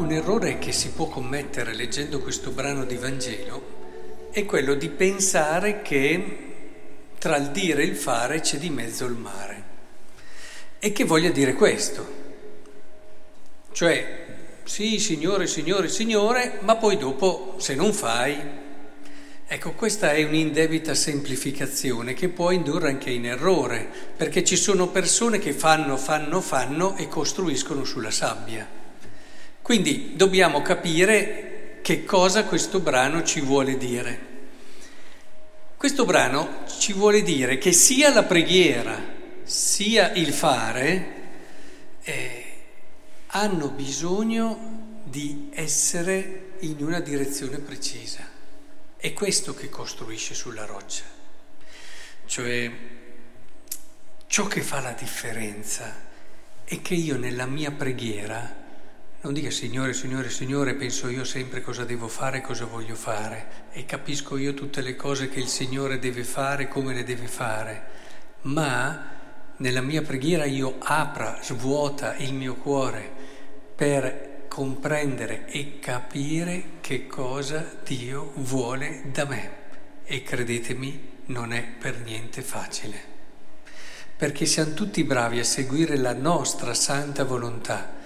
un errore che si può commettere leggendo questo brano di Vangelo è quello di pensare che tra il dire e il fare c'è di mezzo il mare. E che voglia dire questo? Cioè, sì, Signore, Signore, Signore, ma poi dopo, se non fai... Ecco, questa è un'indebita semplificazione che può indurre anche in errore, perché ci sono persone che fanno, fanno, fanno e costruiscono sulla sabbia. Quindi dobbiamo capire che cosa questo brano ci vuole dire. Questo brano ci vuole dire che sia la preghiera sia il fare eh, hanno bisogno di essere in una direzione precisa. È questo che costruisce sulla roccia. Cioè, ciò che fa la differenza è che io nella mia preghiera non dica Signore, Signore, Signore, penso io sempre cosa devo fare, cosa voglio fare. E capisco io tutte le cose che il Signore deve fare, come le deve fare, ma nella mia preghiera io apra, svuota il mio cuore per comprendere e capire che cosa Dio vuole da me. E credetemi, non è per niente facile, perché siamo tutti bravi a seguire la nostra santa volontà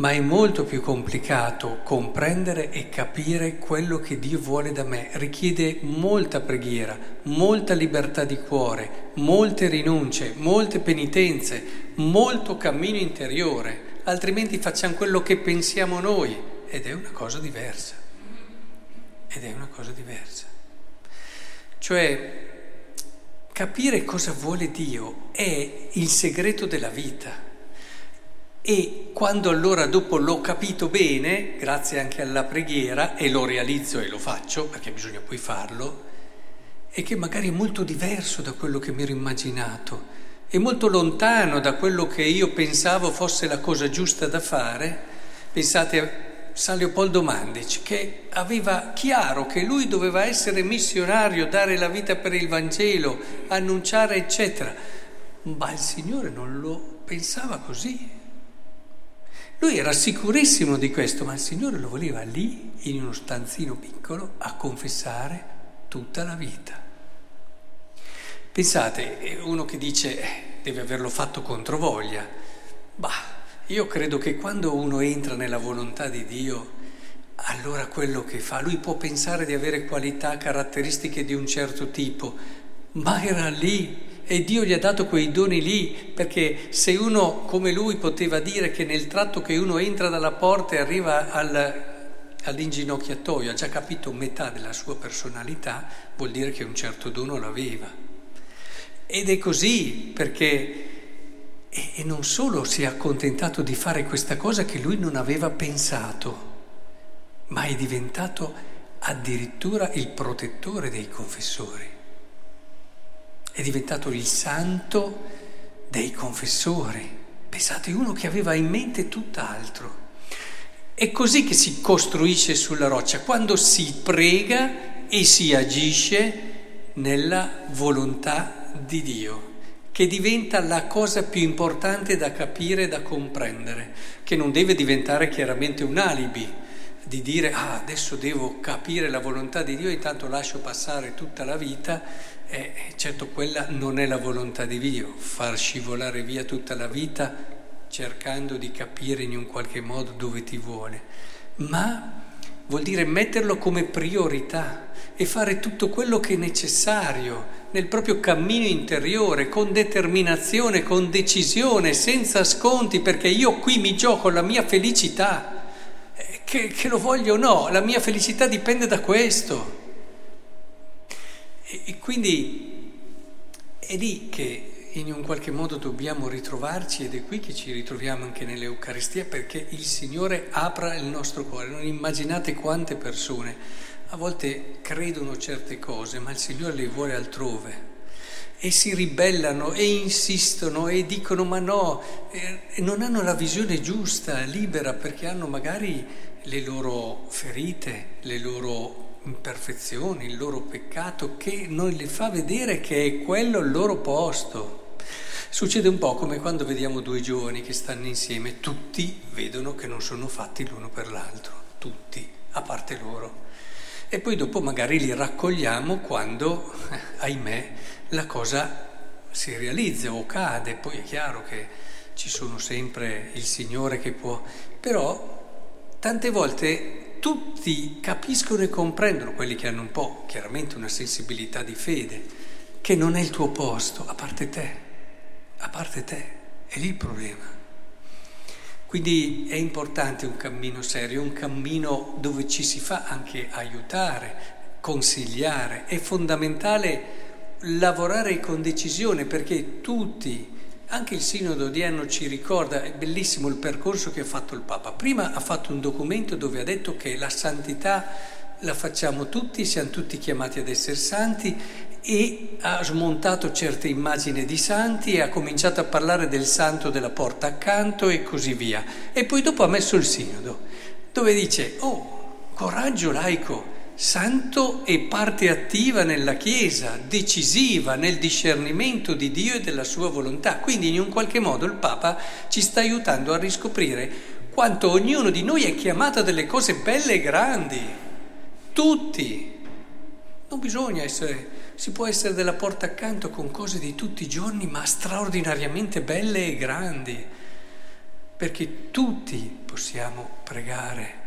ma è molto più complicato comprendere e capire quello che Dio vuole da me. Richiede molta preghiera, molta libertà di cuore, molte rinunce, molte penitenze, molto cammino interiore, altrimenti facciamo quello che pensiamo noi ed è una cosa diversa. Ed è una cosa diversa. Cioè, capire cosa vuole Dio è il segreto della vita. E quando allora dopo l'ho capito bene, grazie anche alla preghiera, e lo realizzo e lo faccio, perché bisogna poi farlo, è che magari è molto diverso da quello che mi ero immaginato, è molto lontano da quello che io pensavo fosse la cosa giusta da fare. Pensate a San Leopoldo Mandic, che aveva chiaro che lui doveva essere missionario, dare la vita per il Vangelo, annunciare, eccetera, ma il Signore non lo pensava così. Lui era sicurissimo di questo, ma il Signore lo voleva lì, in uno stanzino piccolo, a confessare tutta la vita. Pensate, uno che dice eh, deve averlo fatto contro voglia, bah, io credo che quando uno entra nella volontà di Dio, allora quello che fa, lui può pensare di avere qualità, caratteristiche di un certo tipo, ma era lì e Dio gli ha dato quei doni lì, perché se uno come lui poteva dire che nel tratto che uno entra dalla porta e arriva al, all'inginocchiatoio, ha già capito metà della sua personalità, vuol dire che un certo dono l'aveva. Ed è così perché, e, non solo si è accontentato di fare questa cosa che lui non aveva pensato, ma è diventato addirittura il protettore dei confessori è diventato il santo dei confessori. Pensate, uno che aveva in mente tutt'altro. È così che si costruisce sulla roccia, quando si prega e si agisce nella volontà di Dio, che diventa la cosa più importante da capire e da comprendere, che non deve diventare chiaramente un alibi di dire ah adesso devo capire la volontà di Dio, intanto lascio passare tutta la vita. E certo quella non è la volontà di Dio, far scivolare via tutta la vita cercando di capire in un qualche modo dove ti vuole, ma vuol dire metterlo come priorità e fare tutto quello che è necessario nel proprio cammino interiore, con determinazione, con decisione, senza sconti, perché io qui mi gioco la mia felicità, eh, che, che lo voglio o no, la mia felicità dipende da questo. E, e quindi è lì che in un qualche modo dobbiamo ritrovarci ed è qui che ci ritroviamo anche nell'Eucaristia perché il Signore apra il nostro cuore. Non immaginate quante persone a volte credono certe cose, ma il Signore le vuole altrove e si ribellano e insistono e dicono ma no, e non hanno la visione giusta, libera, perché hanno magari le loro ferite, le loro imperfezioni, il loro peccato che non le fa vedere che è quello il loro posto. Succede un po' come quando vediamo due giovani che stanno insieme, tutti vedono che non sono fatti l'uno per l'altro, tutti, a parte loro. E poi dopo magari li raccogliamo quando, ahimè, la cosa si realizza o cade, poi è chiaro che ci sono sempre il Signore che può, però tante volte tutti capiscono e comprendono, quelli che hanno un po' chiaramente una sensibilità di fede, che non è il tuo posto, a parte te a parte te, è lì il problema. Quindi è importante un cammino serio, un cammino dove ci si fa anche aiutare, consigliare. È fondamentale lavorare con decisione perché tutti, anche il Sinodo odierno ci ricorda, è bellissimo il percorso che ha fatto il Papa. Prima ha fatto un documento dove ha detto che la santità la facciamo tutti, siamo tutti chiamati ad essere santi e ha smontato certe immagini di santi e ha cominciato a parlare del santo della porta accanto e così via. E poi dopo ha messo il sinodo, dove dice, oh, coraggio laico, santo e parte attiva nella Chiesa, decisiva nel discernimento di Dio e della sua volontà. Quindi in un qualche modo il Papa ci sta aiutando a riscoprire quanto ognuno di noi è chiamato a delle cose belle e grandi, tutti. Non bisogna essere si può essere della porta accanto con cose di tutti i giorni, ma straordinariamente belle e grandi, perché tutti possiamo pregare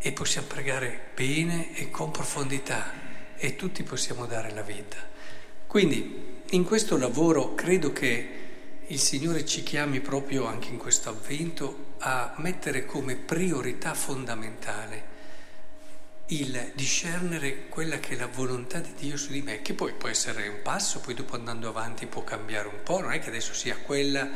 e possiamo pregare bene e con profondità e tutti possiamo dare la vita. Quindi in questo lavoro credo che il Signore ci chiami proprio anche in questo avvento a mettere come priorità fondamentale il discernere quella che è la volontà di Dio su di me, che poi può essere un passo, poi dopo andando avanti può cambiare un po', non è che adesso sia quella,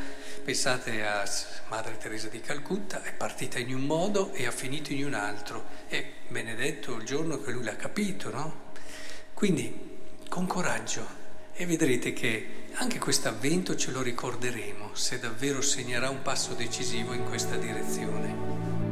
pensate a Madre Teresa di Calcutta, è partita in un modo e ha finito in un altro, e benedetto il giorno che lui l'ha capito, no? Quindi con coraggio e vedrete che anche questo avvento ce lo ricorderemo se davvero segnerà un passo decisivo in questa direzione.